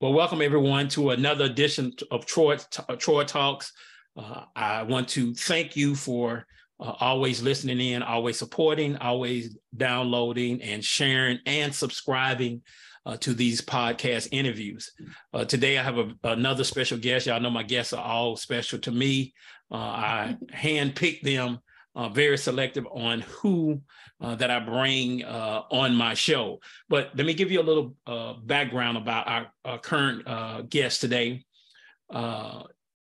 Well, welcome everyone to another edition of Troy, Troy Talks. Uh, I want to thank you for uh, always listening in, always supporting, always downloading and sharing and subscribing uh, to these podcast interviews. Uh, today, I have a, another special guest. Y'all know my guests are all special to me. Uh, I handpicked them, uh, very selective on who uh, that I bring uh, on my show. But let me give you a little uh, background about our, our current uh, guest today.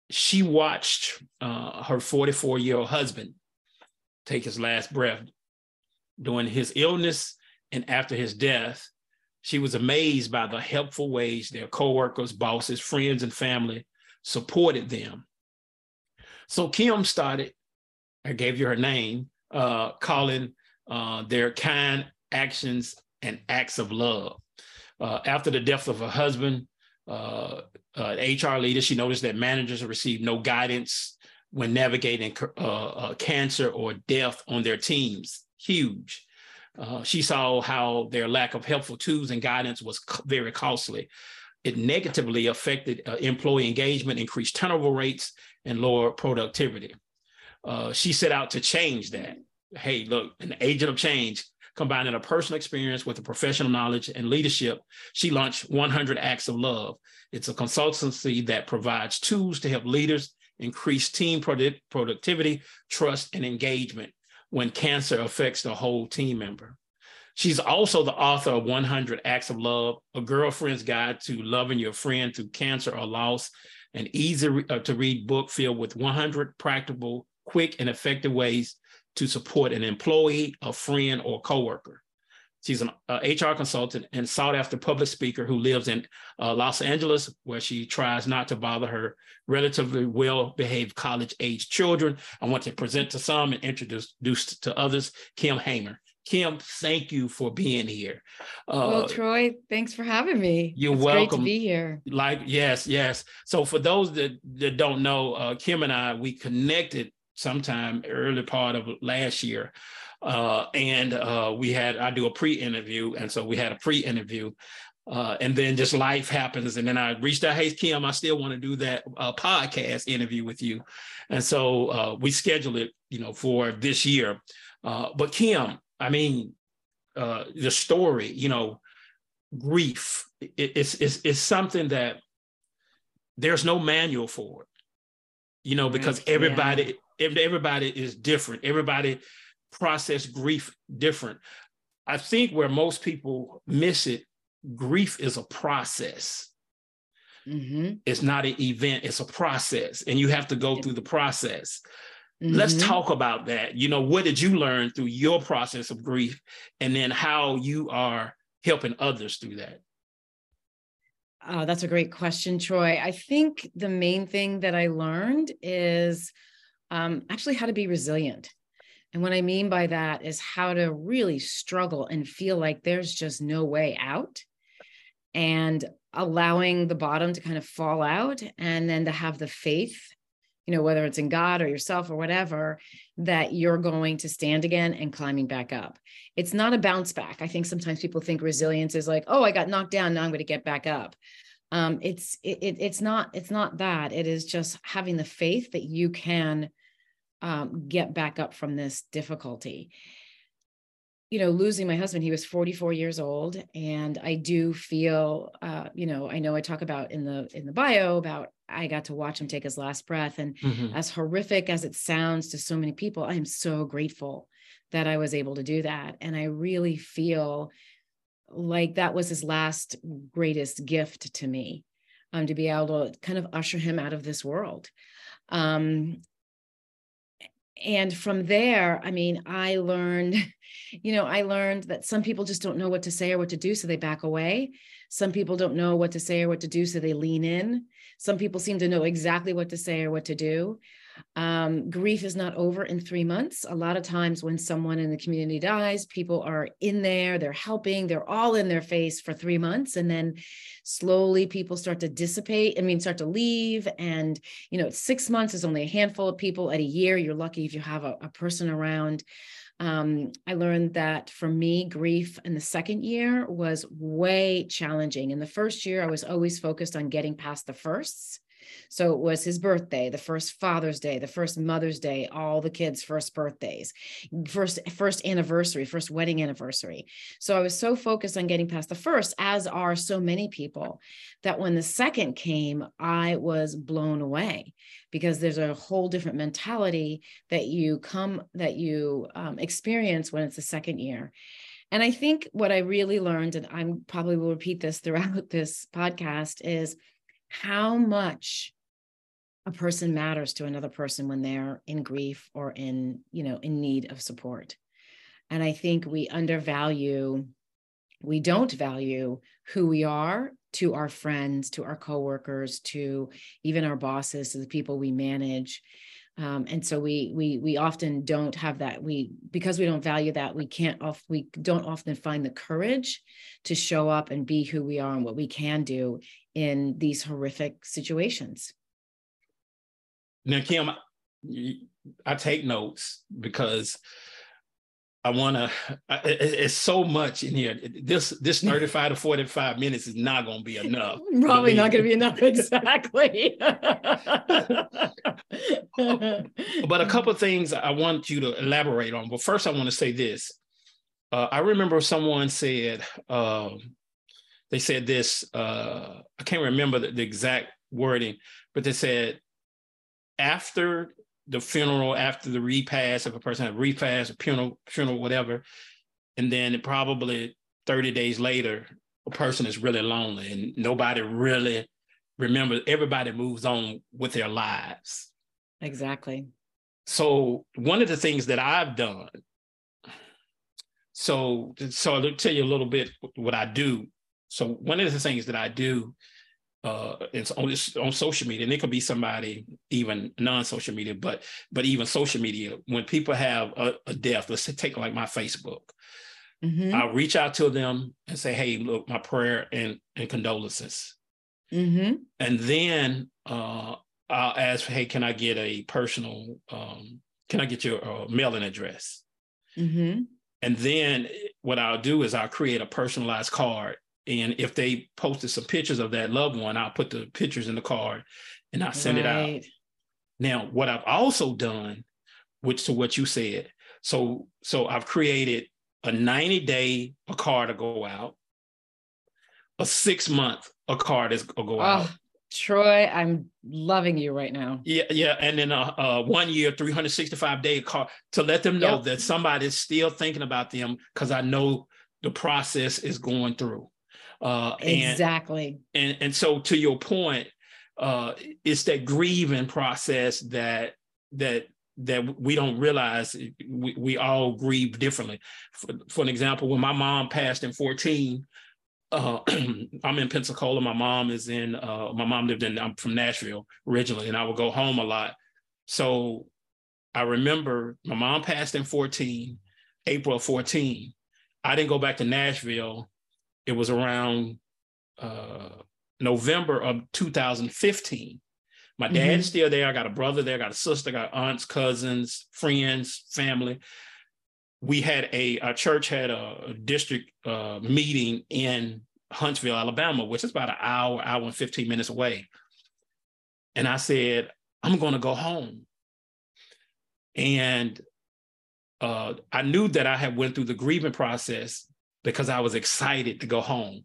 she watched her 44 year old husband take his last breath during his illness and after his death. She was amazed by the helpful ways their coworkers, bosses, friends, and family supported them. So Kim started, I gave you her name, uh, calling uh, their kind actions and acts of love. Uh, after the death of her husband, uh, HR uh, leader, she noticed that managers received no guidance when navigating uh, uh, cancer or death on their teams. Huge. She saw how their lack of helpful tools and guidance was very costly. It negatively affected employee engagement, increased turnover rates, and lower productivity. Uh, she set out to change that. Hey, look, an agent of change, combining a personal experience with a professional knowledge and leadership, she launched 100 Acts of Love. It's a consultancy that provides tools to help leaders increase team product productivity, trust, and engagement when cancer affects the whole team member. She's also the author of 100 Acts of Love, a girlfriend's guide to loving your friend through cancer or loss, an easy uh, to read book filled with 100 practical, quick, and effective ways to support an employee, a friend, or coworker. She's an uh, HR consultant and sought after public speaker who lives in uh, Los Angeles, where she tries not to bother her relatively well behaved college age children. I want to present to some and introduce to others Kim Hamer. Kim, thank you for being here. Uh, well, Troy, thanks for having me. You're it's welcome. Great to be here. Like, yes, yes. So, for those that, that don't know, uh, Kim and I, we connected sometime early part of last year. Uh, and uh, we had I do a pre-interview, and so we had a pre-interview, uh, and then just life happens, and then I reached out, hey Kim, I still want to do that uh, podcast interview with you, and so uh, we scheduled it, you know, for this year. Uh, but Kim, I mean, the story, you know, grief, it, it's, it's it's something that there's no manual for it, you know, because everybody. Everybody is different. Everybody process grief different. I think where most people miss it, grief is a process. Mm-hmm. It's not an event, it's a process, and you have to go through the process. Mm-hmm. Let's talk about that. You know, what did you learn through your process of grief, and then how you are helping others through that? Uh, that's a great question, Troy. I think the main thing that I learned is um, actually how to be resilient. And what I mean by that is how to really struggle and feel like there's just no way out and allowing the bottom to kind of fall out and then to have the faith you know whether it's in god or yourself or whatever that you're going to stand again and climbing back up. It's not a bounce back. I think sometimes people think resilience is like oh i got knocked down. Now i'm going to get back up. Um, it's it, it's not it's not that. It is just having the faith that you can um, get back up from this difficulty you know losing my husband he was 44 years old and i do feel uh, you know i know i talk about in the in the bio about i got to watch him take his last breath and mm-hmm. as horrific as it sounds to so many people i am so grateful that i was able to do that and i really feel like that was his last greatest gift to me um, to be able to kind of usher him out of this world um, and from there i mean i learned you know i learned that some people just don't know what to say or what to do so they back away. Some people don't know what to say or what to do so they lean in. Some people seem to know exactly what to say or what to do um, grief is not over in three months. A lot of times, when someone in the community dies, people are in there, they're helping, they're all in their face for three months. And then slowly people start to dissipate, I mean, start to leave. And, you know, six months is only a handful of people. At a year, you're lucky if you have a, a person around. Um, I learned that for me, grief in the second year was way challenging. In the first year, I was always focused on getting past the firsts. So it was his birthday, the first Father's Day, the first Mother's Day, all the kids' first birthdays, first first anniversary, first wedding anniversary. So I was so focused on getting past the first, as are so many people, that when the second came, I was blown away because there's a whole different mentality that you come that you um, experience when it's the second year. And I think what I really learned, and I probably will repeat this throughout this podcast, is how much a person matters to another person when they're in grief or in you know in need of support. And i think we undervalue we don't value who we are to our friends to our coworkers to even our bosses to the people we manage. Um, and so we we we often don't have that. We because we don't value that we can't off we don't often find the courage to show up and be who we are and what we can do in these horrific situations now, Kim, I take notes because I want to. It's so much in here. This this thirty five to forty five minutes is not going to be enough. Probably not going to be enough. Exactly. but a couple of things I want you to elaborate on. But first, I want to say this. Uh, I remember someone said uh, they said this. Uh, I can't remember the, the exact wording, but they said after the funeral, after the repast, if a person had a repast, a funeral, funeral, whatever, and then probably 30 days later, a person is really lonely and nobody really remembers, everybody moves on with their lives. Exactly. So one of the things that I've done, so so I'll tell you a little bit what I do. So one of the things that I do uh, it's on on social media, and it could be somebody even non-social media, but but even social media. When people have a, a death, let's take like my Facebook, mm-hmm. I'll reach out to them and say, "Hey, look, my prayer and and condolences," mm-hmm. and then uh, I'll ask, "Hey, can I get a personal? Um, can I get your uh, mailing address?" Mm-hmm. And then what I'll do is I'll create a personalized card and if they posted some pictures of that loved one, I'll put the pictures in the card and I send right. it out. Now, what I've also done, which to what you said, so so I've created a 90 day a card to go out, a six month a card is go oh, out. Troy, I'm loving you right now. Yeah, yeah, and then a, a one year, 365 day card to let them know yep. that somebody's still thinking about them because I know the process is going through. Uh, exactly. And, and, and so to your point, uh, it's that grieving process that that that we don't realize we, we all grieve differently. For, for an example, when my mom passed in 14, uh, I'm in Pensacola. My mom is in, uh, my mom lived in, I'm from Nashville originally, and I would go home a lot. So I remember my mom passed in 14, April 14. I didn't go back to Nashville it was around uh, November of 2015. My dad's mm-hmm. still there. I got a brother there, I got a sister, I got aunts, cousins, friends, family. We had a our church had a, district uh, meeting in Huntsville, Alabama, which is about an hour, hour and 15 minutes away. And I said, I'm going to go home. And uh, I knew that I had went through the grieving process because I was excited to go home.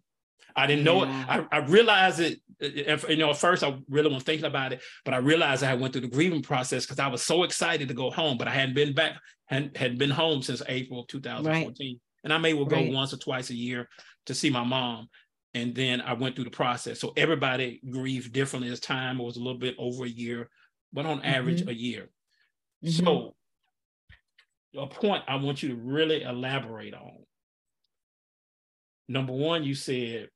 I didn't know yeah. it. I, I realized it, you know, at first I really wasn't thinking about it, but I realized I went through the grieving process because I was so excited to go home, but I hadn't been back, hadn't, had been home since April of 2014. Right. And I may well go right. once or twice a year to see my mom. And then I went through the process. So everybody grieved differently as time. It was a little bit over a year, but on average, mm-hmm. a year. Mm-hmm. So a point I want you to really elaborate on number one, you said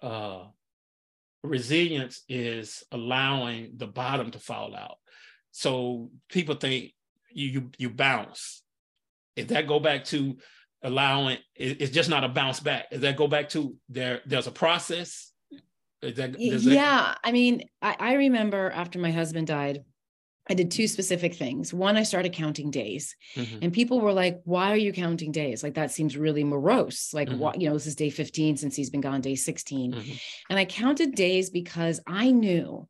uh, resilience is allowing the bottom to fall out. So people think you you, you bounce. If that go back to allowing, it's just not a bounce back. If that go back to there, there's a process. That, yeah, that... I mean, I, I remember after my husband died, I did two specific things. One, I started counting days, Mhm. and people were like, "Why are you counting days? Like that seems really morose. Like, Mhm. what? You know, this is day 15 since he's been gone, day 16." Mhm. And I counted days because I knew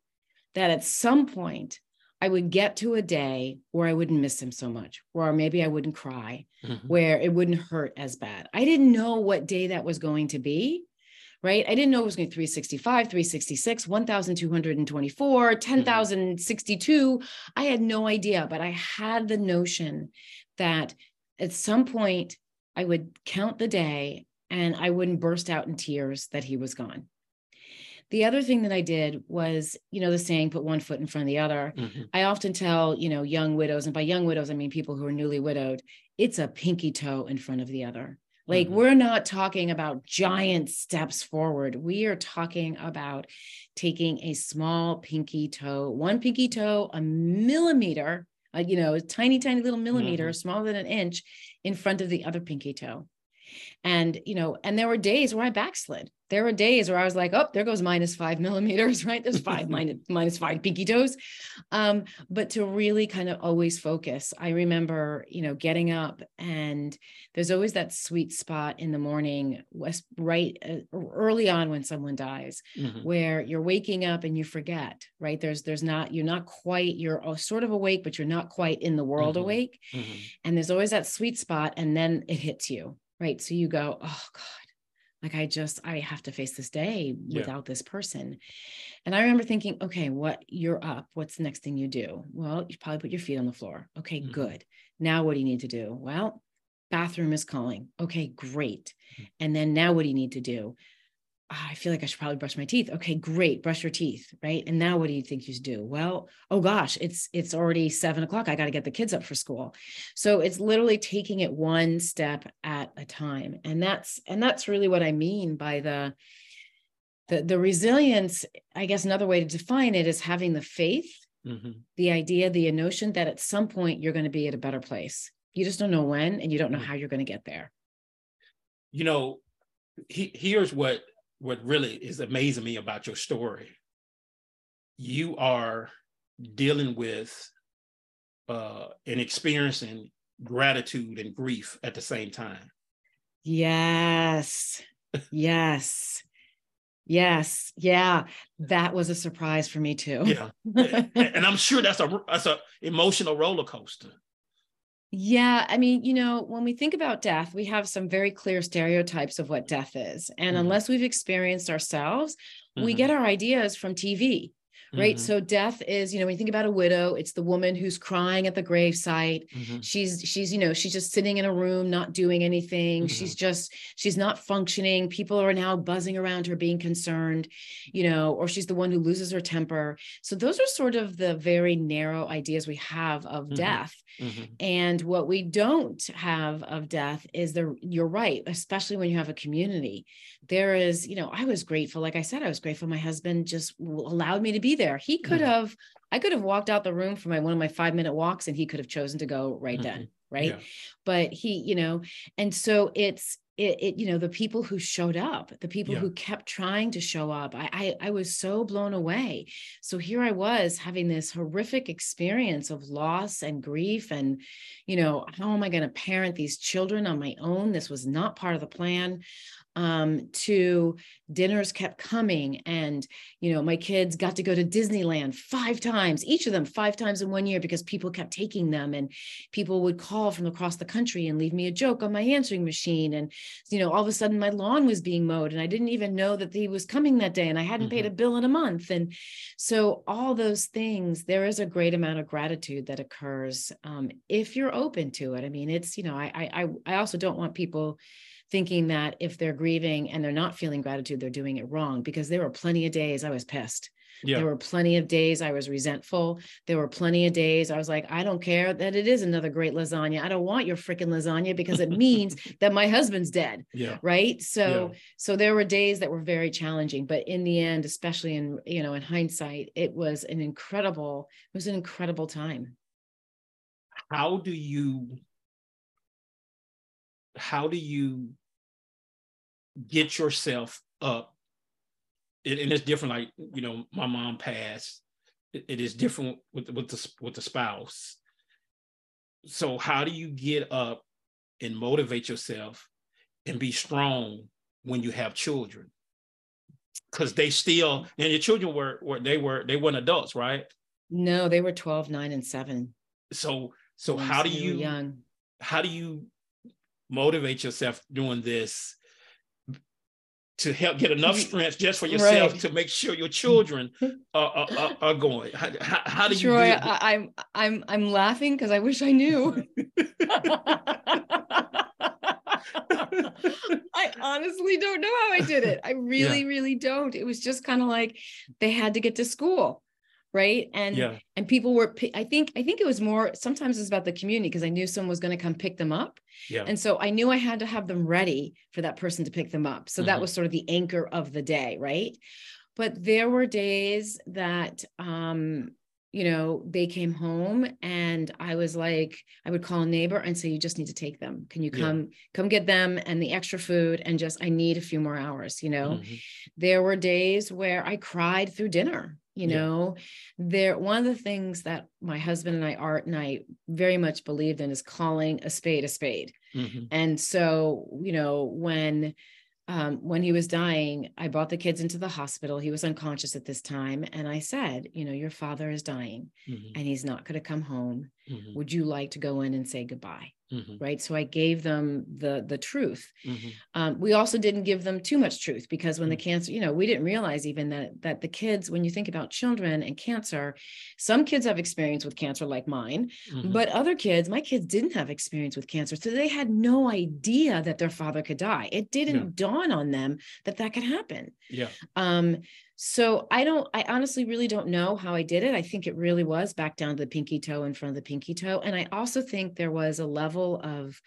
that at some point I would get to a day where I wouldn't miss him so much, or maybe I wouldn't cry, Mhm. where it wouldn't hurt as bad. I didn't know what day that was going to be, right? I didn't know it was going to be 365, 366, 1,224, 10,062. I had no idea, but I had the notion that at some point I would count the day and I wouldn't burst out in tears that he was gone. The other thing that I did was, you know, the saying, put one foot in front of the other. Mhm. I often tell, you know, young widows, and by young widows, I mean people who are newly widowed, it's a pinky toe in front of the other. Like, Mhm. we're not talking about giant steps forward. We are talking about taking a small pinky toe, one pinky toe, a millimeter, uh, you know, a tiny, tiny little millimeter, smaller than an inch, in front of the other pinky toe. And, you know, and there were days where I backslid. There were days where I was like, oh, there goes minus five millimeters, right? There's five minus, minus five pinky toes. Um, but to really kind of always focus, I remember, you know, getting up and there's always that sweet spot in the morning, west, right uh, early on when someone dies, Mhm. where you're waking up and you forget, right? There's, there's not, you're not quite, you're sort of awake, but you're not quite in the world Mhm. awake. Mhm. And there's always that sweet spot. And then it hits you, right? So you go, oh God, like I just, I have to face this day Yeah. without this person. And I remember thinking, okay, what you're up. What's the next thing you do? Well, you probably put your feet on the floor. Okay, Mhm. good. Now what do you need to do? Well, bathroom is calling. Okay, great. Mhm. And then now what do you need to do? "Ah, I feel like I should probably brush my teeth. Okay, great. Brush your teeth, right? And now what do you think you should do? Well, oh gosh, it's it's already seven o'clock. I got to get the kids up for school. So it's literally taking it one step at a time. And that's and that's really what I mean by the the the resilience, I guess another way to define it is having the faith, Mhm. the idea, the notion that at some point you're going to be at a better place. You just don't know when and you don't know how you're going to get there. You know, he, here's what what really is amazing me about your story. You are dealing with uh, and experiencing gratitude and grief at the same time. Yes. Yes. Yes. Yeah. That was a surprise for me too. Yeah, and, and I'm sure that's a that's a emotional roller coaster. Yeah, I mean, you know, when we think about death, we have some very clear stereotypes of what death is. And Mhm. unless we've experienced ourselves, we Mhm. get our ideas from TV, right? Mhm. So death is, you know, when you think about a widow, it's the woman who's crying at the gravesite. Mhm. She's she's, you know, she's just sitting in a room not doing anything. Mhm. She's just she's not functioning. People are now buzzing around her being concerned, you know, or she's the one who loses her temper. So those are sort of the very narrow ideas we have of Mhm. death. Mhm. And what we don't have of death is the, you're right, especially when you have a community. There is, you know, I was grateful. Like I said, I was grateful my husband just allowed me to be there. He could Mhm. have, I could have walked out the room for my one of my five minute walks and he could have chosen to go right Mhm. then. Right. Yeah. But he, you know, and so it's, it, it, you know, the people who showed up, the people Yeah. who kept trying to show up, I, I, I was so blown away. So here I was having this horrific experience of loss and grief, and you know, how am I going to parent these children on my own? This was not part of the plan. Um, to dinners kept coming, and you know, my kids got to go to Disneyland five times, each of them five times in one year because people kept taking them, and people would call from across the country and leave me a joke on my answering machine, and you know, all of a sudden my lawn was being mowed and I didn't even know that he was coming that day and I hadn't paid a bill in a month. And so all those things, there is a great amount of gratitude that occurs um, if you're open to it. I mean, it's, you know, I, I- I also don't want people thinking that if they're grieving and they're not feeling gratitude, they're doing it wrong because there were plenty of days I was pissed. Yeah. There were plenty of days I was resentful. There were plenty of days I was like, I don't care that it is another great lasagna. I don't want your freaking lasagna because it means that my husband's dead. yeah. Right. So, Yeah. so there were days that were very challenging, but in the end, especially in, you know, in hindsight, it was an incredible, it was an incredible time. how do you how do you get yourself up and and it's different like you know my mom passed it, it is different with with the with the spouse. So how do you get up and motivate yourself and be strong when you have children? Because they still and your children were, were they were they weren't adults, right? No, they were 12, 9, and 7. So so how do you young. how do you motivate yourself doing this to help get enough strength just for yourself right. to make sure your children are, are, are going how, how, how, do you Troy, I, I'm I'm I'm laughing because I wish I knew. I honestly don't know how I did it. I really, yeah. really don't. It was just kind of like they had to get to school right and yeah. and people were i think i think it was more sometimes it's about the community because i knew someone was going to come pick them up yeah. and so i knew i had to have them ready for that person to pick them up so mm-hmm. that was sort of the anchor of the day right but there were days that um you know they came home and i was like i would call a neighbor and say you just need to take them can you come yeah. come get them and the extra food and just i need a few more hours you know mm-hmm. there were days where i cried through dinner you know yeah. there one of the things that my husband and i art and i very much believed in is calling a spade a spade mm-hmm. and so you know when um, when he was dying, I brought the kids into the hospital. He was unconscious at this time. And I said, You know, your father is dying mm-hmm. and he's not going to come home. Mm-hmm. Would you like to go in and say goodbye? Mm-hmm. Right. So I gave them the the truth. Mm-hmm. Um, we also didn't give them too much truth because when the mm. cancer, you know, we didn't realize even that that the kids, when you think about children and cancer, some kids have experience with cancer like mine, mm-hmm. but other kids, my kids didn't have experience with cancer, so they had no idea that their father could die. It didn't yeah. dawn on them that that could happen. Yeah. Um, so I don't, I honestly really don't know how I did it. I think it really was back down to the pinky toe in front of the pinky toe. And I also think there was a level of,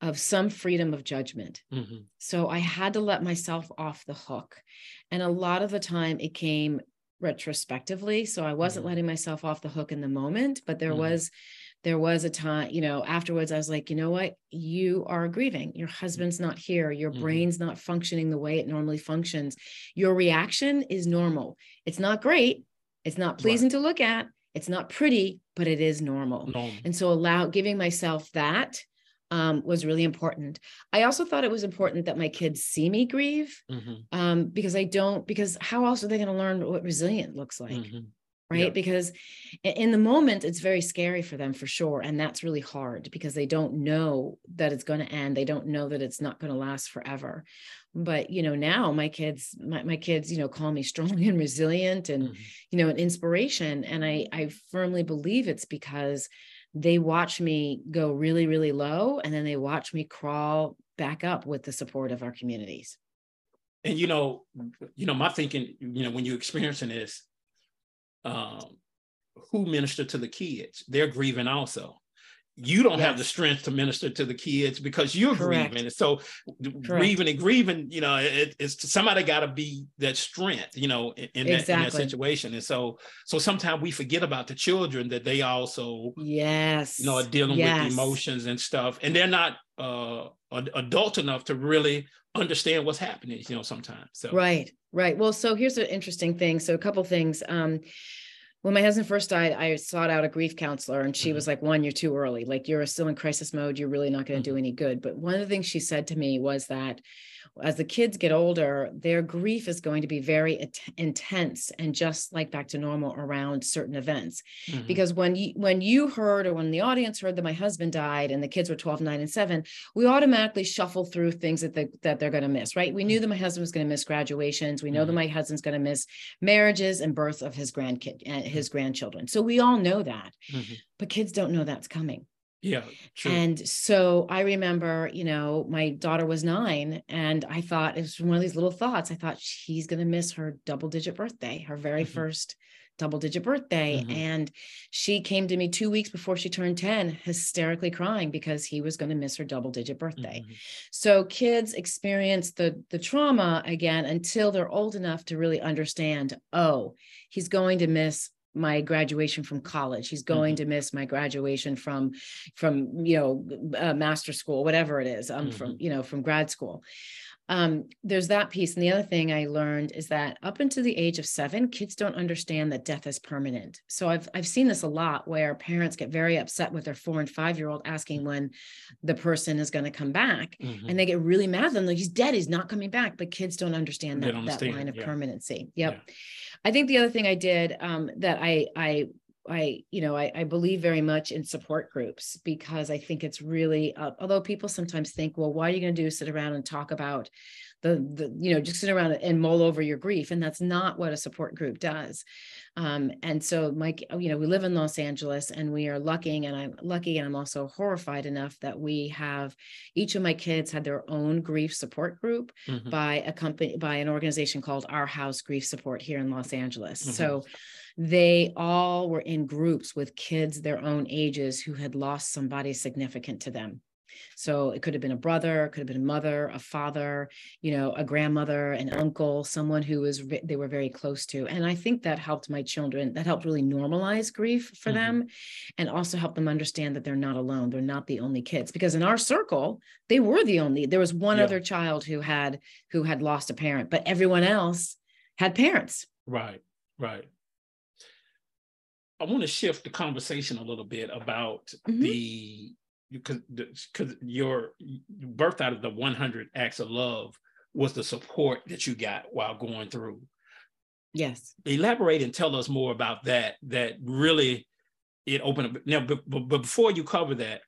of some freedom of judgment. Mm-hmm. So I had to let myself off the hook. And a lot of the time it came retrospectively. So I wasn't mm-hmm. letting myself off the hook in the moment, but there mm-hmm. was there was a time, you know, afterwards I was like, you know what? You are grieving. Your husband's not here. Your mm-hmm. brain's not functioning the way it normally functions. Your reaction is normal. It's not great. It's not pleasing right. to look at. It's not pretty, but it is normal. normal. And so allow giving myself that um, was really important. I also thought it was important that my kids see me grieve mm-hmm. um, because I don't, because how else are they going to learn what resilient looks like? Mm-hmm right yep. because in the moment it's very scary for them for sure and that's really hard because they don't know that it's going to end they don't know that it's not going to last forever but you know now my kids my, my kids you know call me strong and resilient and mm-hmm. you know an inspiration and i i firmly believe it's because they watch me go really really low and then they watch me crawl back up with the support of our communities and you know you know my thinking you know when you're experiencing this um, who minister to the kids. They're grieving also. You don't yes. have the strength to minister to the kids because you're Correct. grieving. So Correct. grieving and grieving, you know, it, it's somebody got to be that strength, you know, in, in, exactly. that, in, that, situation. And so, so sometimes we forget about the children that they also, yes, you know, are dealing yes. with emotions and stuff, and they're not uh, adult enough to really understand what's happening, you know, sometimes. So right, right. Well, so here's an interesting thing. So a couple things. Um, when my husband first died, I sought out a grief counselor, and she mm-hmm. was like, "One, you're too early. Like you're still in crisis mode. You're really not going to mm-hmm. do any good." But one of the things she said to me was that as the kids get older, their grief is going to be very intense and just like back to normal around certain events. Mm-hmm. Because when you when you heard or when the audience heard that my husband died and the kids were 12, 9, and 7, we automatically shuffle through things that they, that they're going to miss, right? We knew mm-hmm. that my husband was going to miss graduations. We know mm-hmm. that my husband's going to miss marriages and birth of his grandkid and uh, his grandchildren. So we all know that. Mm-hmm. But kids don't know that's coming. Yeah. True. And so I remember, you know, my daughter was nine, and I thought it was one of these little thoughts. I thought she's going to miss her double digit birthday, her very mm-hmm. first double digit birthday. Mm-hmm. And she came to me two weeks before she turned 10, hysterically crying because he was going to miss her double digit birthday. Mm-hmm. So kids experience the, the trauma again until they're old enough to really understand, oh, he's going to miss my graduation from college he's going mm-hmm. to miss my graduation from from you know uh, master school whatever it is um mm-hmm. from you know from grad school um, there's that piece. And the other thing I learned is that up until the age of seven, kids don't understand that death is permanent. So I've I've seen this a lot where parents get very upset with their four and five year old asking when the person is going to come back, mm-hmm. and they get really mad. Then like he's dead, he's not coming back. But kids don't understand that that line of yeah. permanency. Yep. Yeah. I think the other thing I did um, that I I I, you know, I, I, believe very much in support groups because I think it's really, uh, although people sometimes think, well, why are you going to do sit around and talk about the, the, you know, just sit around and mull over your grief. And that's not what a support group does. Um, and so Mike, you know, we live in Los Angeles and we are lucky and I'm lucky and I'm also horrified enough that we have each of my kids had their own grief support group mm-hmm. by a company, by an organization called Our House Grief Support here in Los Angeles. Mm-hmm. So they all were in groups with kids their own ages who had lost somebody significant to them. So it could have been a brother, it could have been a mother, a father, you know, a grandmother, an uncle, someone who was they were very close to. And I think that helped my children, that helped really normalize grief for mm-hmm. them and also help them understand that they're not alone. They're not the only kids because in our circle, they were the only. There was one yeah. other child who had who had lost a parent, but everyone else had parents. Right. Right. I want to shift the conversation a little bit about mm-hmm. the because because your birth out of the 100 acts of love was the support that you got while going through. Yes. Elaborate and tell us more about that. That really it opened up. Now, but, but, but before you cover that,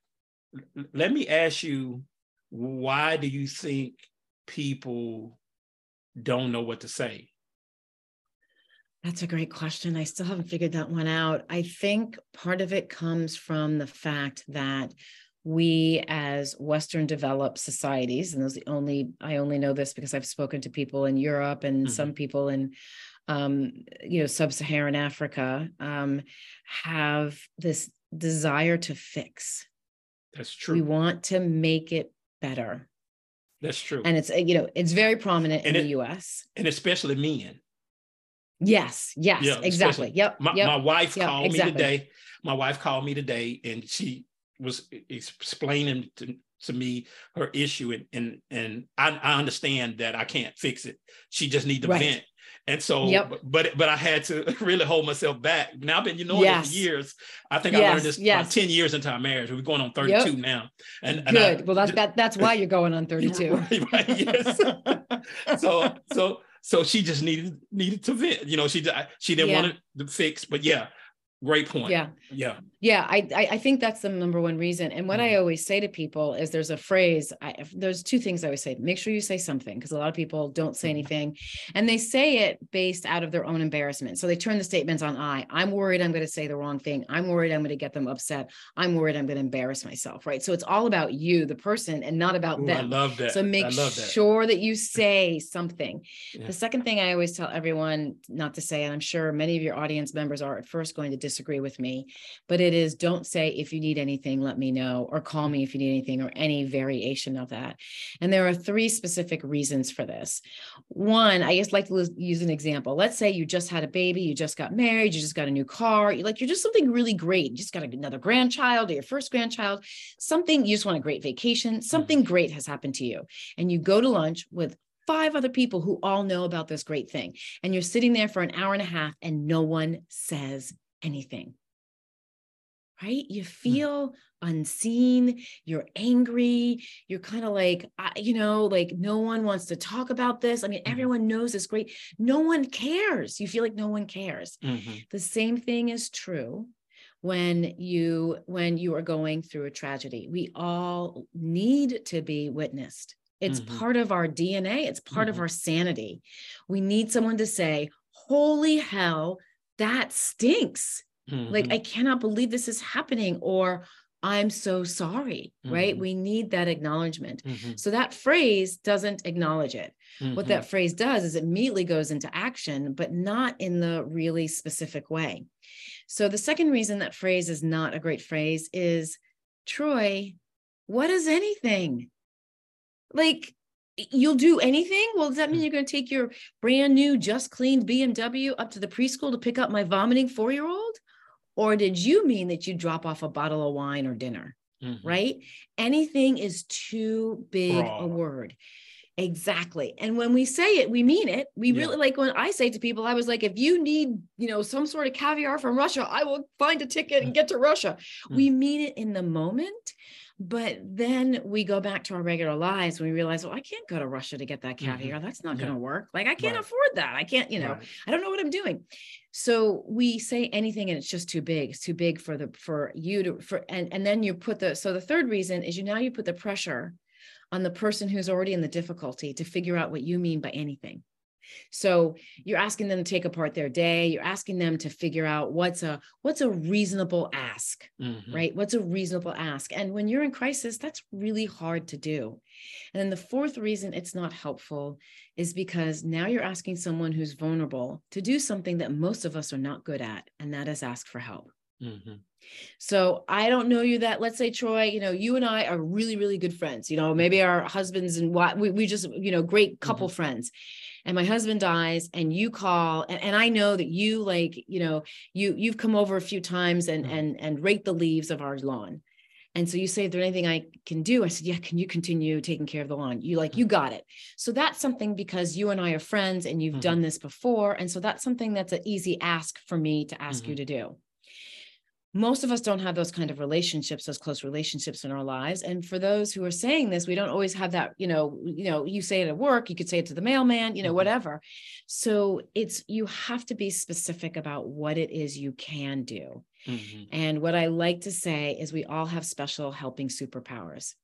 let me ask you, why do you think people don't know what to say? That's a great question. I still haven't figured that one out. I think part of it comes from the fact that we as western developed societies and those the only i only know this because i've spoken to people in europe and mm-hmm. some people in um, you know sub-saharan africa um, have this desire to fix that's true we want to make it better that's true and it's you know it's very prominent and in it, the us and especially men Yes, yes, yeah, exactly. Yep. My, yep, my wife yep, called exactly. me today. My wife called me today and she was explaining to, to me her issue and and, and I, I understand that I can't fix it. She just need to right. vent. And so, yep. but but I had to really hold myself back. Now I've been, you know, yes. for years. I think yes. I learned this yes. 10 years into our marriage. We're going on 32 yep. now. And, and good. I, well, that's that, that's why you're going on 32. right, right, yes. so so so she just needed needed to vent. You know, she she didn't yeah. want it to fix, but yeah, great point. Yeah, yeah, yeah. I I think that's the number one reason. And what mm-hmm. I always say to people is, there's a phrase. I, there's two things I always say. Make sure you say something because a lot of people don't say mm-hmm. anything, and they say it based out of their own embarrassment. So they turn the statements on I. I'm worried I'm going to say the wrong thing. I'm worried I'm going to get them upset. I'm worried I'm going to embarrass myself. Right. So it's all about you, the person, and not about Ooh, them. I love that. So make that. sure that you say something. Yeah. The second thing I always tell everyone not to say, and I'm sure many of your audience members are at first going to disagree with me, but it is don't say, if you need anything, let me know, or call me if you need anything, or any variation of that. And there are three specific reasons for this. One, I just like to use an example. Let's say you just had a baby, you just got married, you just got a new car, you like you're just something really great. You just got another grandchild or your first grandchild, something you just want a great vacation, mm-hmm. something great has happened to you. And you go to lunch with five other people who all know about this great thing. And you're sitting there for an hour and a half and no one says anything. Right? You hmm. feel unseen, you're angry, you're kind of like, you know, like no one wants to talk about this. I mean, mm. everyone knows it's great. No one cares. You feel like no one cares. Mm-hmm. The same thing is true when you when you are going through a tragedy we all need to be witnessed it's mm-hmm. part of our dna it's part mm-hmm. of our sanity we need someone to say holy hell that stinks Mm-hmm. Like, I cannot believe this is happening, or I'm so sorry, mm-hmm. right? We need that acknowledgment. Mm-hmm. So that phrase doesn't acknowledge it. What mm-hmm. that phrase does is it immediately goes into action, but not in the really specific way. So the second reason that phrase is not a great phrase is Troy, what is anything? Like, you'll do anything? Well, does that mean mm. you're going to take your brand new, just cleaned BMW up to the preschool to pick up my vomiting four year old? Or did you mean that you drop off a bottle of wine or dinner? Mm-hmm. Right? Anything is too big a word. Exactly. And when we say it, we mean it. We Yeah. really like when I say to people, I was like, if you need, you know, some sort of caviar from Russia, I will find a ticket and get to Russia. Mm. We mean it in the moment. But then we go back to our regular lives when we realize, well, I can't go to Russia to get that Mhm. caviar. That's not Yeah. going to work. Like, I can't Right. afford that. I can't, you know, Right. I don't know what I'm doing. So we say anything and it's just too big. It's too big for the for you to for and and then you put the so the third reason is you now you put the pressure on the person who's already in the difficulty to figure out what you mean by anything. So you're asking them to take apart their day, you're asking them to figure out what's a what's a reasonable ask Mhm. right? What's a reasonable ask? And when you're in crisis, that's really hard to do. And then the fourth reason it's not helpful is because now you're asking someone who's vulnerable to do something that most of us are not good at, and that is ask for help. Mhm. So I don't know you that, let's say, Troy, you know, you and I are really, really good friends. You know, maybe our husbands and what we, we just, you know, great couple friends. And my husband dies and you call, and, and I know that you like, you know, you you've come over a few times and Mhm. and and rake the leaves of our lawn. And so you say, is there anything I can do? I said, yeah, can you continue taking care of the lawn? You like, you got it. So that's something because you and I are friends and you've Mhm. done this before. And so that's something that's an easy ask for me to ask you to do most of us don't have those kind of relationships those close relationships in our lives and for those who are saying this we don't always have that you know you know you say it at work you could say it to the mailman you know Mhm. whatever so it's you have to be specific about what it is you can do Mhm. and what i like to say is we all have special helping superpowers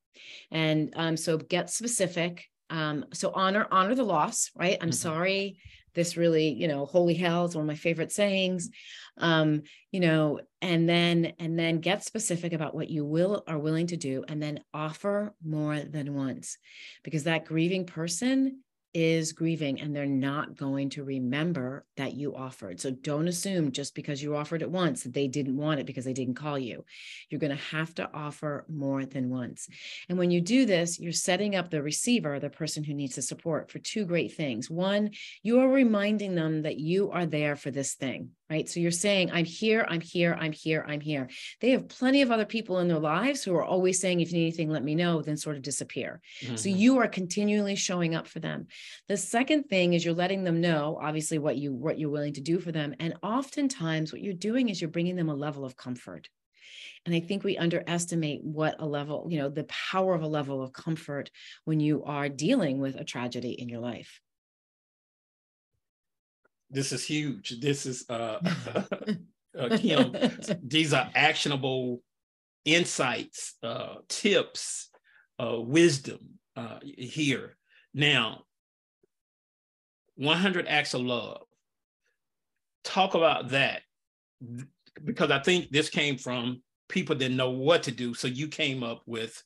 and um, so get specific um, so honor honor the loss right i'm Mhm. sorry this really you know holy hell is one of my favorite sayings um you know and then and then get specific about what you will are willing to do and then offer more than once because that grieving person is grieving and they're not going to remember that you offered. So don't assume just because you offered it once that they didn't want it because they didn't call you. You're going to have to offer more than once. And when you do this you're setting up the receiver the person who needs the support for two great things. One you are reminding them that you are there for this thing right? So you're saying i'm here i'm here i'm here i'm here. They have plenty of other people in their lives who are always saying if you need anything let me know then sort of disappear. So Mhm. you are continually showing up for them. The second thing is you're letting them know obviously what you what you're willing to do for them and oftentimes what you're doing is you're bringing them a level of comfort. And i think we underestimate what a level you know the power of a level of comfort when you are dealing with a tragedy in your life this is huge. This is uh, uh Kim. These are actionable insights, uh, tips, uh, wisdom uh, here. Now, 100 acts of love. Talk about that because I think this came from people that know what to do. So you came up with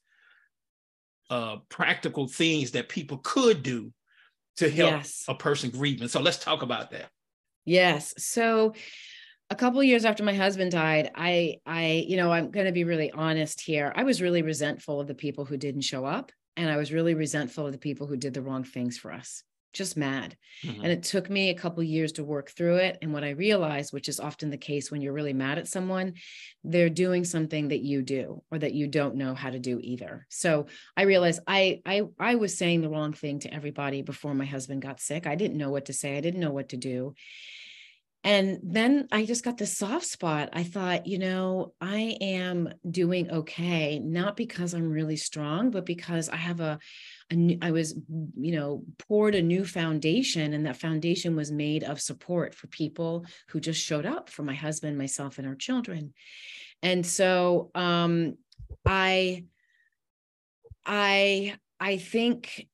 uh, practical things that people could do to help Yes. a person grieving. So let's talk about that. Yes. So a couple of years after my husband died, I I you know, I'm going to be really honest here. I was really resentful of the people who didn't show up and I was really resentful of the people who did the wrong things for us. Just mad. Mhm. And it took me a couple years to work through it and what I realized, which is often the case when you're really mad at someone, they're doing something that you do or that you don't know how to do either. So I realized I I I was saying the wrong thing to everybody before my husband got sick. I didn't know what to say. I didn't know what to do. And then I just got this soft spot. I thought, you know, I am doing okay, not because I'm really strong, but because I have a, I was, you know, poured a new foundation, and that foundation was made of support for people who just showed up for my husband, myself, and our children. And so um, I, I, I think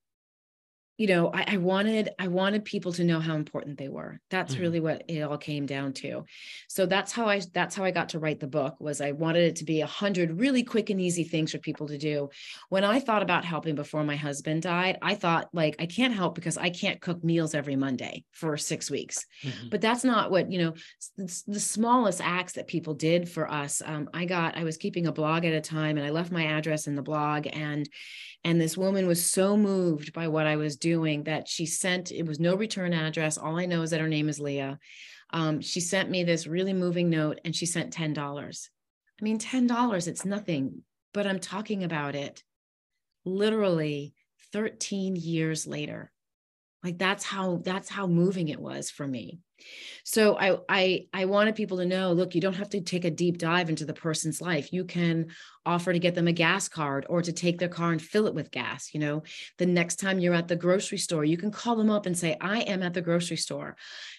you know I, I wanted i wanted people to know how important they were that's Mhm. really what it all came down to so that's how i that's how i got to write the book was i wanted it to be a hundred really quick and easy things for people to do when i thought about helping before my husband died i thought like i can't help because i can't cook meals every monday for six weeks Mhm. but that's not what you know the smallest acts that people did for us um, i got i was keeping a blog at a time and i left my address in the blog and and this woman was so moved by what i was doing that she sent it was no return address all i know is that her name is leah um, she sent me this really moving note and she sent $10 i mean $10 it's nothing but i'm talking about it literally 13 years later. Like that's how that's how moving it was for me. So I I I wanted people to know, look, you don't have to take a deep dive into the person's life. You can offer to get them a gas card or to take their car and fill it with gas, you know. The next time you're at the grocery store, you can call them up and say, "I am at the grocery store.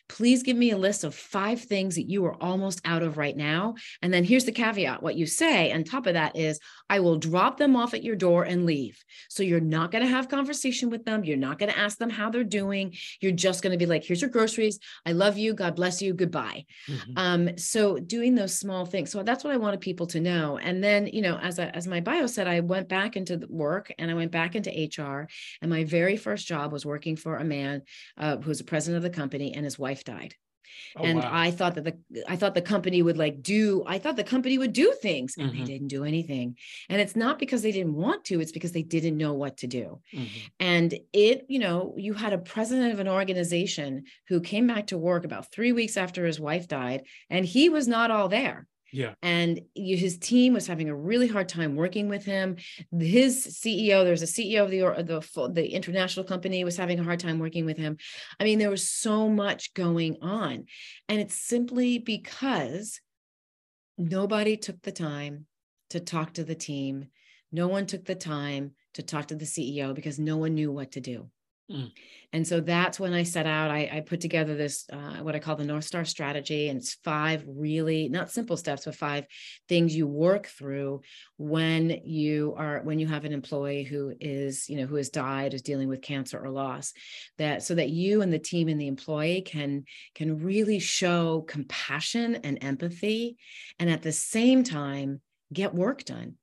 Please give me a list of 5 things that you are almost out of right now." And then here's the caveat. What you say on top of that is, "I will drop them off at your door and leave." So you're not going to have conversation with them, you're not going to ask them how they're doing. You're just going to be like, "Here's your groceries. I love you. God bless you. Goodbye." Mm-hmm. Um so doing those small things. So that's what I wanted people to know. And then, you know, know, as a, as my bio said, I went back into work and I went back into HR. And my very first job was working for a man uh, who was the president of the company, and his wife died. Oh, and wow. I thought that the I thought the company would like do I thought the company would do things and mm-hmm. they didn't do anything. And it's not because they didn't want to, it's because they didn't know what to do. Mm-hmm. And it, you know, you had a president of an organization who came back to work about 3 weeks after his wife died and he was not all there. Yeah. And his team was having a really hard time working with him. His CEO, there's a CEO of the the the international company was having a hard time working with him. I mean, there was so much going on. And it's simply because nobody took the time to talk to the team. No one took the time to talk to the CEO because no one knew what to do. Mm. And so that's when I set out. I, I put together this, uh, what I call the North Star strategy. And it's five really, not simple steps, but five things you work through when you are, when you have an employee who is, you know, who has died, is dealing with cancer or loss, that so that you and the team and the employee can, can really show compassion and empathy. And at the same time, get work done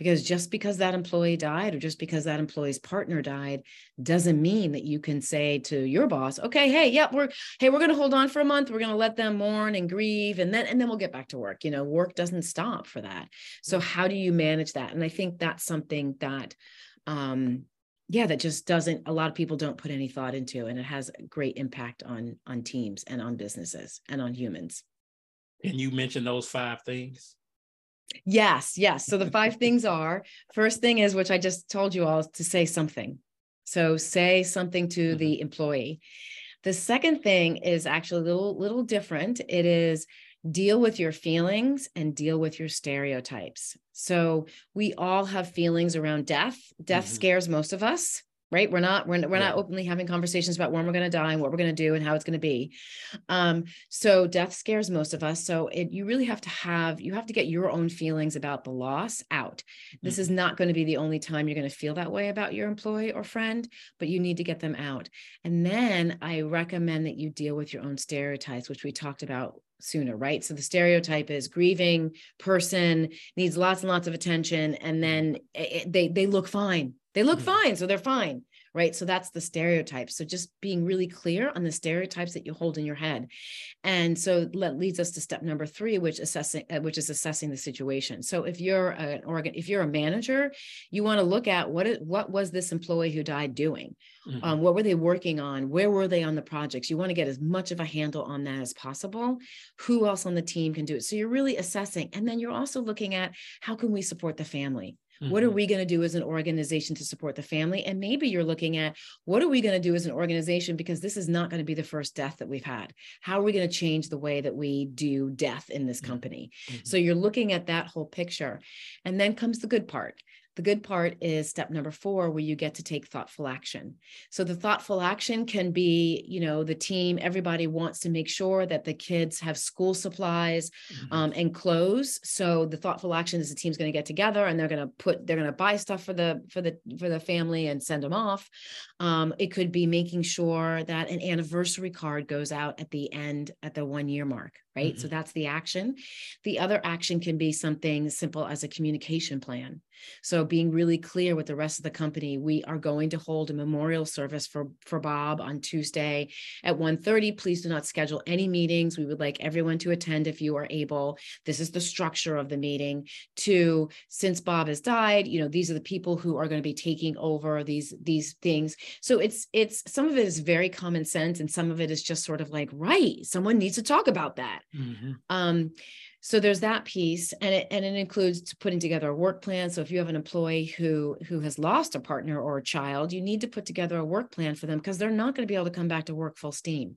because just because that employee died or just because that employee's partner died doesn't mean that you can say to your boss okay hey yep we're hey we're going to hold on for a month. We're going to let them mourn and grieve and then and then we'll get back to work. You know work doesn't stop for that. So how do you manage that? And i think that's something that um yeah that just doesn't a lot of people don't put any thought into and it has a great impact on on teams and on businesses and on humans. And you mentioned those five things Yes, yes. So the five things are first thing is, which I just told you all, to say something. So say something to mm-hmm. the employee. The second thing is actually a little, little different. It is deal with your feelings and deal with your stereotypes. So we all have feelings around death. Death mm-hmm. scares most of us right we're not we're, we're yeah. not openly having conversations about when we're going to die and what we're going to do and how it's going to be um so death scares most of us so it you really have to have you have to get your own feelings about the loss out this mm-hmm. is not going to be the only time you're going to feel that way about your employee or friend but you need to get them out and then i recommend that you deal with your own stereotypes which we talked about sooner, right? So the stereotype is grieving person needs lots and lots of attention, and then it, they they look fine. They look mm-hmm. fine, so they're fine right? So that's the stereotype. So just being really clear on the stereotypes that you hold in your head. And so that leads us to step number three, which assessing, uh, which is assessing the situation. So if you're an organ, if you're a manager, you want to look at what, what was this employee who died doing? Mm-hmm. Um, what were they working on? Where were they on the projects? You want to get as much of a handle on that as possible. Who else on the team can do it? So you're really assessing. And then you're also looking at how can we support the family? Mm-hmm. What are mm-hmm. we going to do as an organization to support the family? And maybe you're looking at what are we going to do as an organization because this is not going to be the first death that we've had. How are we going to change the way that we do death in this mm-hmm. company? Mm-hmm. So you're looking at that whole picture. And then comes the good part. The good part is step number four, where you get to take thoughtful action. So the thoughtful action can be, you know, the team, everybody wants to make sure that the kids have school supplies mm-hmm. um, and clothes. So the thoughtful action is the team's going to get together and they're going to put, they're going to buy stuff for the, for the, for the family and send them off. Um, it could be making sure that an anniversary card goes out at the end at the one year mark right? Mm-hmm. So that's the action. The other action can be something simple as a communication plan. So being really clear with the rest of the company, we are going to hold a memorial service for for Bob on Tuesday at 1:30. Please do not schedule any meetings. We would like everyone to attend if you are able. This is the structure of the meeting. To since Bob has died, you know, these are the people who are going to be taking over these these things. So it's it's some of it is very common sense and some of it is just sort of like right, someone needs to talk about that. Mm-hmm. Um, so there's that piece and it and it includes putting together a work plan. So if you have an employee who who has lost a partner or a child you need to put together a work plan for them because they're not going to be able to come back to work full steam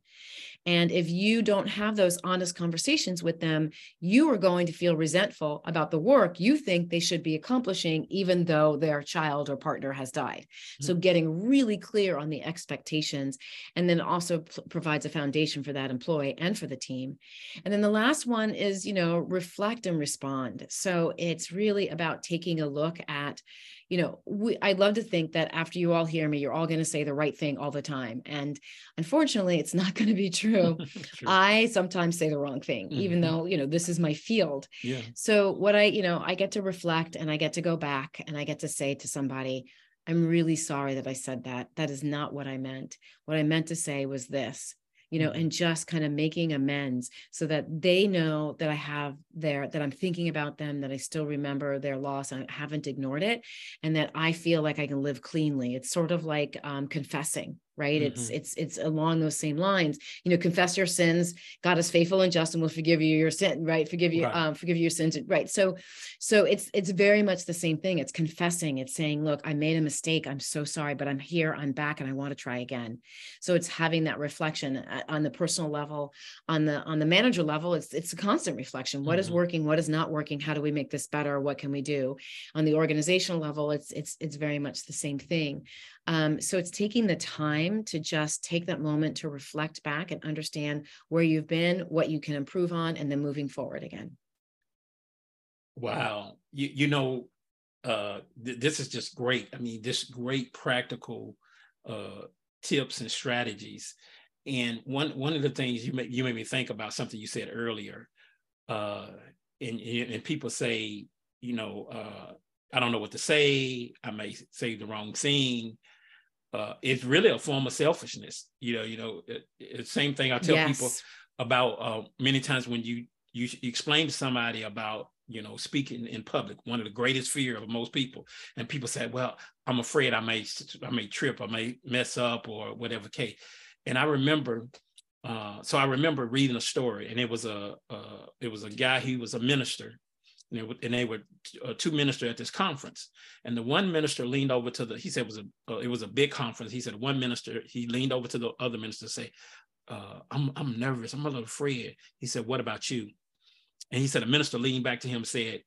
and if you don't have those honest conversations with them, you are going to feel resentful about the work you think they should be accomplishing, even though their child or partner has died. Mm-hmm. So, getting really clear on the expectations and then also p- provides a foundation for that employee and for the team. And then the last one is, you know, reflect and respond. So, it's really about taking a look at, you know, we, I'd love to think that after you all hear me, you're all going to say the right thing all the time. And unfortunately, it's not going to be true. I sometimes say the wrong thing, mm-hmm. even though, you know, this is my field. Yeah. So, what I, you know, I get to reflect and I get to go back and I get to say to somebody, I'm really sorry that I said that. That is not what I meant. What I meant to say was this you know, and just kind of making amends so that they know that I have their, that I'm thinking about them, that I still remember their loss, and I haven't ignored it, and that I feel like I can live cleanly. It's sort of like um, confessing, right? Mm-hmm. it's it's it's along those same lines. You know confess your sins. God is faithful and just and will forgive you your sin right? Forgive you right. um forgive you your sins right? So so it's it's very much the same thing. It's confessing. It's saying look i made a mistake. I'm so sorry but i'm here. I'm back and i want to try again. So it's having that reflection uh, on the personal level on the on the manager level it's it's a constant reflection. What mm-hmm. is working? What is not working? How do we make this better? What can we do? On the organizational level it's it's it's very much the same thing um, so it's taking the time to just take that moment to reflect back and understand where you've been, what you can improve on, and then moving forward again. Wow. You, you know, uh, th- this is just great. I mean, this great practical uh, tips and strategies. And one one of the things you make you made me think about something you said earlier. Uh, and, and people say, you know, uh, I don't know what to say. I may say the wrong thing uh, it's really a form of selfishness. You know, you know, it, it, same thing I tell yes. people about uh, many times when you you explain to somebody about you know speaking in public, one of the greatest fear of most people, and people say, "Well, I'm afraid I may I may trip, I may mess up, or whatever case." And I remember, uh, so I remember reading a story, and it was a uh, it was a guy. He was a minister, and they, and they were uh, two ministers at this conference. And the one minister leaned over to the, he said it was a, uh, it was a big conference. He said one minister, he leaned over to the other minister to say, uh, I'm, I'm nervous. I'm a little afraid. He said, what about you? And he said, a minister leaned back to him and said,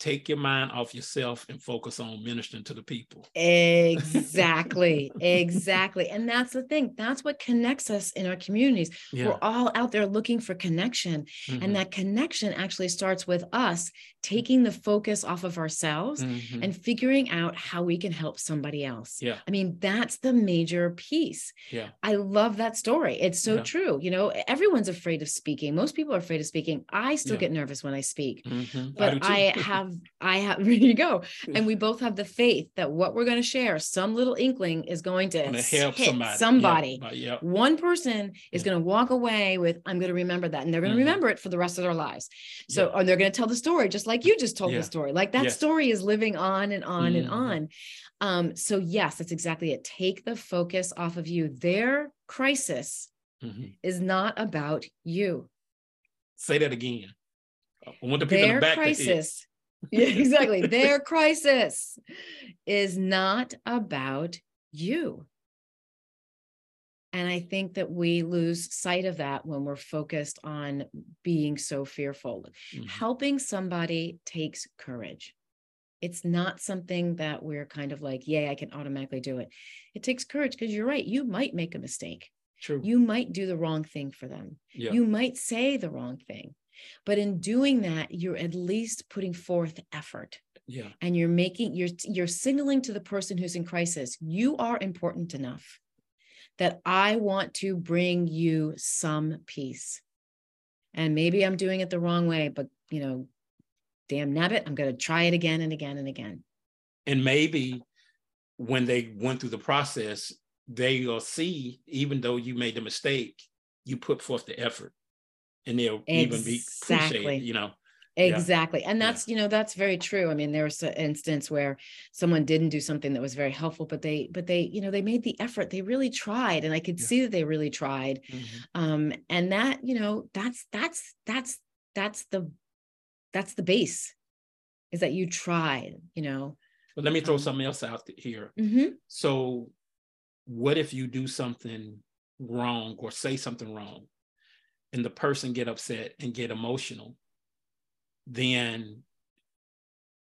take your mind off yourself and focus on ministering to the people. Exactly. exactly. And that's the thing. That's what connects us in our communities. Yeah. We're all out there looking for connection. Mm-hmm. And that connection actually starts with us taking the focus off of ourselves mm-hmm. and figuring out how we can help somebody else. Yeah. I mean, that's the major piece. Yeah. I love that story. It's so yeah. true. You know, everyone's afraid of speaking. Most people are afraid of speaking. I still yeah. get nervous when I speak, mm-hmm. but I, I have, I have, there you go. And we both have the faith that what we're going to share, some little inkling is going to help somebody. somebody. Yeah. One person is going to walk away with, I'm going to remember that. And they're going to mm-hmm. remember it for the rest of their lives. So, and they're going to tell the story just like you just told yeah. the story. Like that yes. story is living on and on mm. and mm-hmm. on. Um, so yes, that's exactly it. Take the focus off of you. Their crisis mm-hmm. is not about you. Say that again. I want the people Their the back crisis. yeah, exactly. Their crisis is not about you. And I think that we lose sight of that when we're focused on being so fearful. Mm-hmm. Helping somebody takes courage. It's not something that we're kind of like, yay, I can automatically do it. It takes courage because you're right. You might make a mistake. True. You might do the wrong thing for them. Yeah. You might say the wrong thing. But in doing that, you're at least putting forth effort. Yeah. And you're making you're you're signaling to the person who's in crisis, you are important enough that I want to bring you some peace. And maybe I'm doing it the wrong way, but you know, damn nabbit, I'm going to try it again and again and again. And maybe when they went through the process, they will see, even though you made the mistake, you put forth the effort and they'll exactly. even be appreciated, you know. Exactly. Yeah. And that's, yeah. you know, that's very true. I mean, there was an instance where someone didn't do something that was very helpful, but they, but they, you know, they made the effort. They really tried. And I could yeah. see that they really tried. Mm-hmm. Um, and that, you know, that's, that's, that's, that's the that's the base is that you tried, you know. But let me throw Um, something else out here. Mhm. So, what if you do something wrong or say something wrong, and the person get upset and get emotional? Then,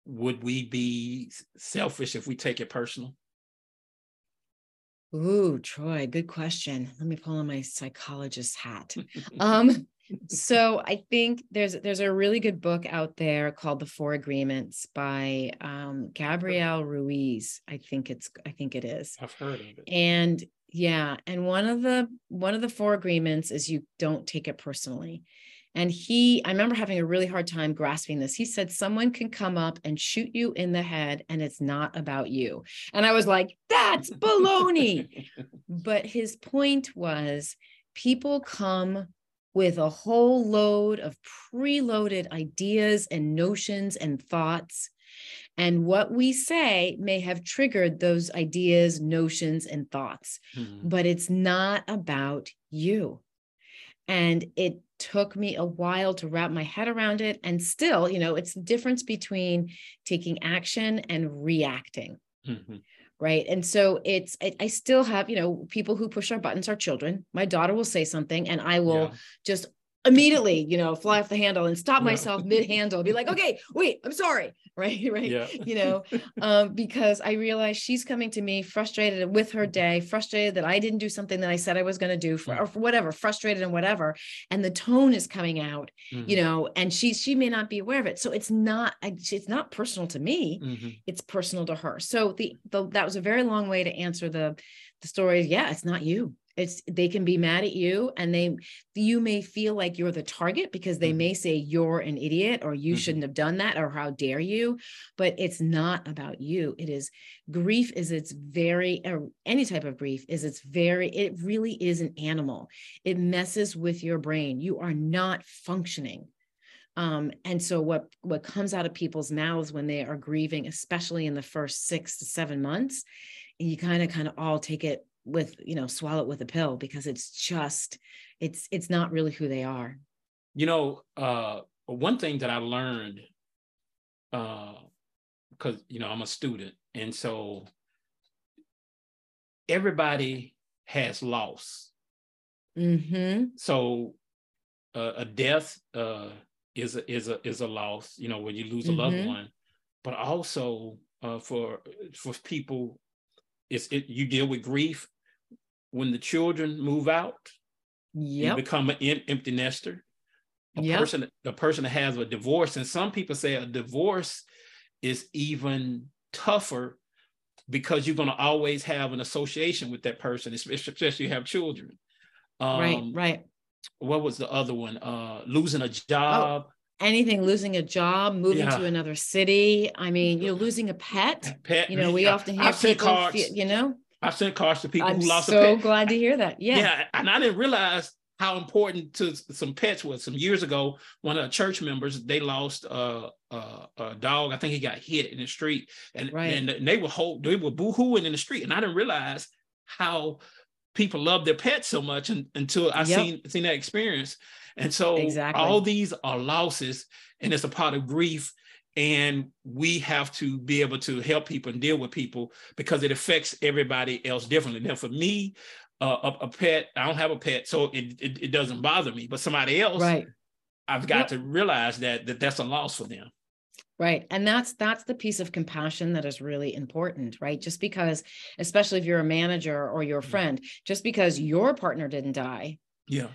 would we be selfish if we take it personal? Ooh, Troy, good question. Let me pull on my psychologist hat. Um, so I think there's there's a really good book out there called The Four Agreements by um, Gabrielle Ruiz. I think it's I think it is. I've heard of it. And yeah, and one of the one of the four agreements is you don't take it personally. And he, I remember having a really hard time grasping this. He said, Someone can come up and shoot you in the head, and it's not about you. And I was like, That's baloney. but his point was people come with a whole load of preloaded ideas and notions and thoughts. And what we say may have triggered those ideas, notions, and thoughts, Mhm. but it's not about you. And it took me a while to wrap my head around it. And still, you know, it's the difference between taking action and reacting Mhm. right and so it's I, I still have you know people who push our buttons are children my daughter will say something and i will Yeah. just immediately you know fly off the handle and stop Yeah. myself mid handle be like okay wait i'm sorry right right Yeah. you know um because i realize she's coming to me frustrated with her day frustrated that i didn't do something that i said i was going to do for, or for whatever frustrated and whatever and the tone is coming out you Mhm. know and she she may not be aware of it so it's not it's not personal to me Mhm. it's personal to her. So the, the that was a very long way to answer the the story. Yeah, it's not you. It's they can be mad at you and they you may feel like you're the target because they Mhm. may say you're an idiot or you Mhm. shouldn't have done that or how dare you, but it's not about you. It is grief is it's very or any type of grief is it's very it really is an animal. It messes with your brain. You are not functioning um, and so what what comes out of people's mouths when they are grieving especially in the first six to seven months you kind of kind of all take it with you know swallow it with a pill because it's just it's it's not really who they are You know, uh, one thing that I learned, uh because you know I'm a student, and so everybody has loss. mm-hmm So uh, a death uh, is a, is a is a loss. You know, when you lose a loved Mhm. one, but also uh, for for people, it's it, you deal with grief when the children move out. You become an em- empty nester. A Yep. person, the person that has a divorce, and some people say a divorce is even tougher because you're going to always have an association with that person, especially especially you have children. Um, right right What was the other one? Uh, losing a job. Anything losing a job moving Yeah. to another city i mean you know losing a pet Pet. you know we Yeah. often hear I've people feel, you know I've sent cards to people i'm who lost so a pet. So glad to hear that yeah, yeah, and I didn't realize how important to some pets was. Some years ago, one of the church members they lost uh, uh, a dog. I think he got hit in the street, and Right. and they were hold, they were boohooing in the street, and I didn't realize how people love their pets so much un- until I Yep. seen seen that experience. And so Exactly. all these are losses, and it's a part of grief. And we have to be able to help people and deal with people because it affects everybody else differently. Now, for me, uh, a, a pet, I don't have a pet, so it, it, it doesn't bother me. But somebody else, right I've got Yep. to realize that, that that's a loss for them. Right. And that's that's the piece of compassion that is really important, right? Just because, especially if you're a manager or your Mhm. friend, just because your partner didn't die Yeah.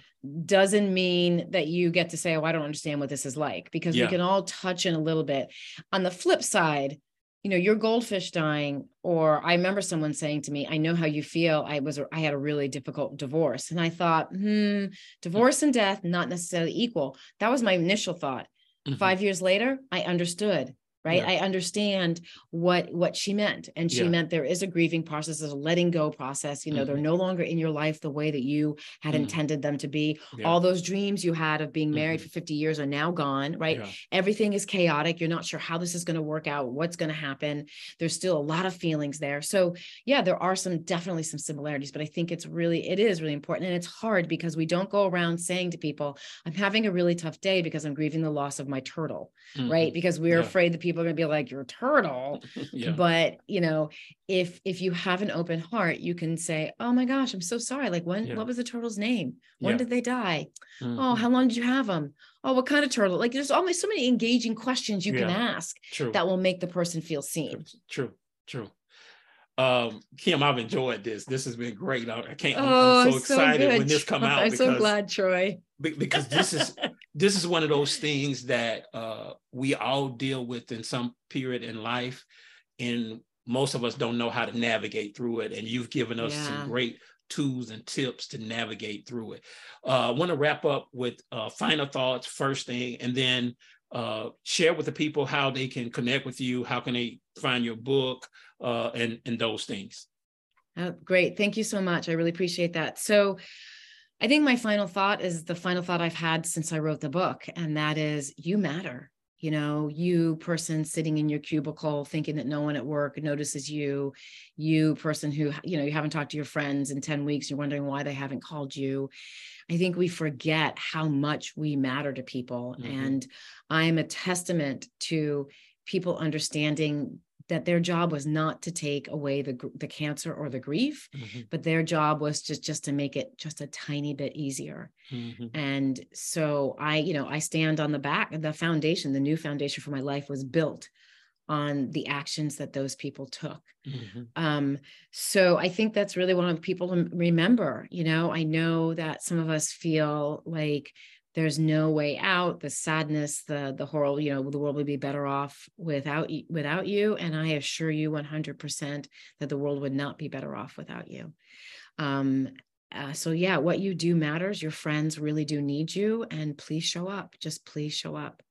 doesn't mean that you get to say, Oh, I don't understand what this is like, because Yeah. we can all touch in a little bit. On the flip side, you know, your goldfish dying, or I remember someone saying to me, I know how you feel. I was I had a really difficult divorce. And I thought, hmm, divorce and death, not necessarily equal. That was my initial thought Mhm. five years later i understood right Yeah. i understand what what she meant and she Yeah. meant there is a grieving process there's a letting go process you know they're no longer in your life the way that you had Mhm. intended them to be Yeah. all those dreams you had of being married Mhm. for 50 years are now gone right everything is chaotic you're not sure how this is going to work out what's going to happen there's still a lot of feelings there so yeah there are some definitely some similarities but i think it's really it is really important and it's hard because we don't go around saying to people i'm having a really tough day because i'm grieving the loss of my turtle right because we're afraid that people are going to be like your turtle Mhm. Yeah. but you know if if you have an open heart you can say oh my gosh i'm so sorry like when Yeah. what was the turtle's name when Yeah. did they die oh Mhm. how long did you have them oh what kind of turtle like there's almost so many engaging questions you can ask True. that will make the person feel seen True, true. Um, Kim, I've enjoyed this. This has been great. I, I can't. Oh I'm, so excited when this come out i'm because, so glad troy because this is this is one of those things that uh, we all deal with in some period in life, and most of us don't know how to navigate through it. And you've given us Yeah. some great tools and tips to navigate through it. Uh, I want to wrap up with uh, final thoughts first thing, and then uh, share with the people how they can connect with you, how can they find your book, uh, and and those things. Oh, great. Thank you so much. I really appreciate that. So, I think my final thought is the final thought I've had since I wrote the book, and that is you matter. You know, you person sitting in your cubicle thinking that no one at work notices you, you person who, you know, you haven't talked to your friends in 10 weeks, you're wondering why they haven't called you. I think we forget how much we matter to people. Mhm. And I'm a testament to people understanding that their job was not to take away the the cancer or the grief Mhm, but their job was just just to make it just a tiny bit easier. Mhm, and so i you know i stand on the back the foundation the new foundation for my life was built on the actions that those people took. Mhm, um so i think that's really one of people to remember you know? I know that some of us feel like there's no way out. The sadness the the horror you know the world would be better off without without you. And i assure you 100% that the world would not be better off without you. Um uh, so yeah what you do matters. Your friends really do need you. And please show up. Just please show up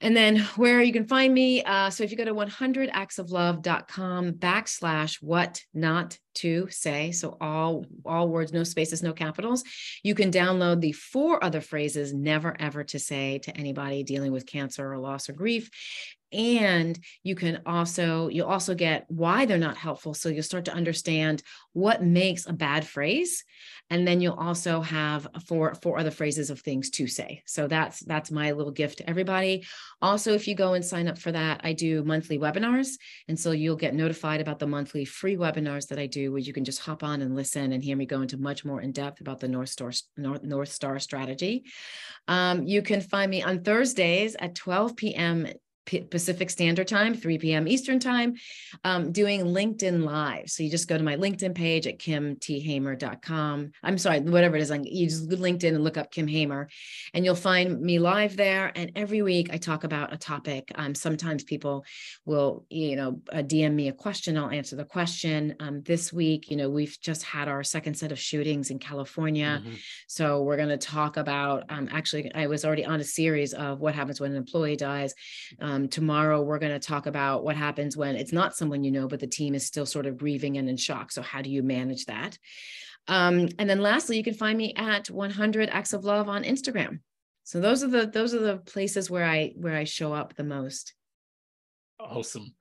and then where you can find me. Uh, so if you go to 100actsoflove.com backslash what not to say. So all, all words, no spaces, no capitals. You can download the four other phrases never ever to say to anybody dealing with cancer or loss or grief. And you can also, you'll also get why they're not helpful. So you'll start to understand what makes a bad phrase. And then you'll also have four, four other phrases of things to say. So that's, that's my little gift to everybody. Also, if you go and sign up for that, I do monthly webinars. And so you'll get notified about the monthly free webinars that I do, where you can just hop on and listen and hear me go into much more in depth about the North Star, North, North Star strategy. Um, you can find me on Thursdays at 12 p.m. P- Pacific Standard Time, 3 p.m. Eastern Time, um, doing LinkedIn Live. So you just go to my LinkedIn page at kimthamer.com. I'm sorry, whatever it is. You just go LinkedIn and look up Kim Hamer, and you'll find me live there. And every week I talk about a topic. Um, sometimes people will, you know, uh, DM me a question. I'll answer the question. Um, this week, you know, we've just had our second set of shootings in California. mhm. So we're going to talk about. Um, actually, I was already on a series of what happens when an employee dies. Um, tomorrow, we're going to talk about what happens when it's not someone you know, but the team is still sort of grieving and in shock. So how do you manage that? Um, and then lastly, you can find me at 100 Acts of Love on Instagram. So those are the those are the places where I where I show up the most. Awesome.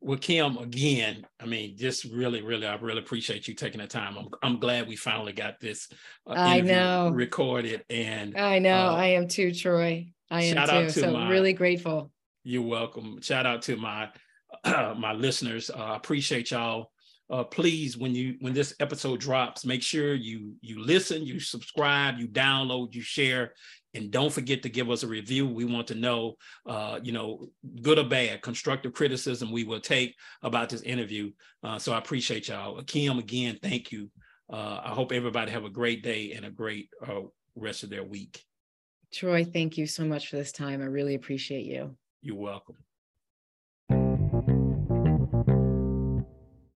Well, Kim, again, I mean, just really, really, I really appreciate you taking the time. I'm, I'm glad we finally got this uh, I know. recorded, and I know Uh, I am too, Troy. I am too. So really grateful. You're welcome. Shout out to my my listeners. Uh, I appreciate y'all. Uh, please, when you when this episode drops, make sure you you listen, you subscribe, you download, you share, and don't forget to give us a review. We want to know, uh, you know, good or bad, constructive criticism we will take about this interview. Uh, so I appreciate y'all. Kim, again, thank you. Uh, I hope everybody have a great day and a great uh, rest of their week. Troy, thank you so much for this time. I really appreciate you. You're welcome.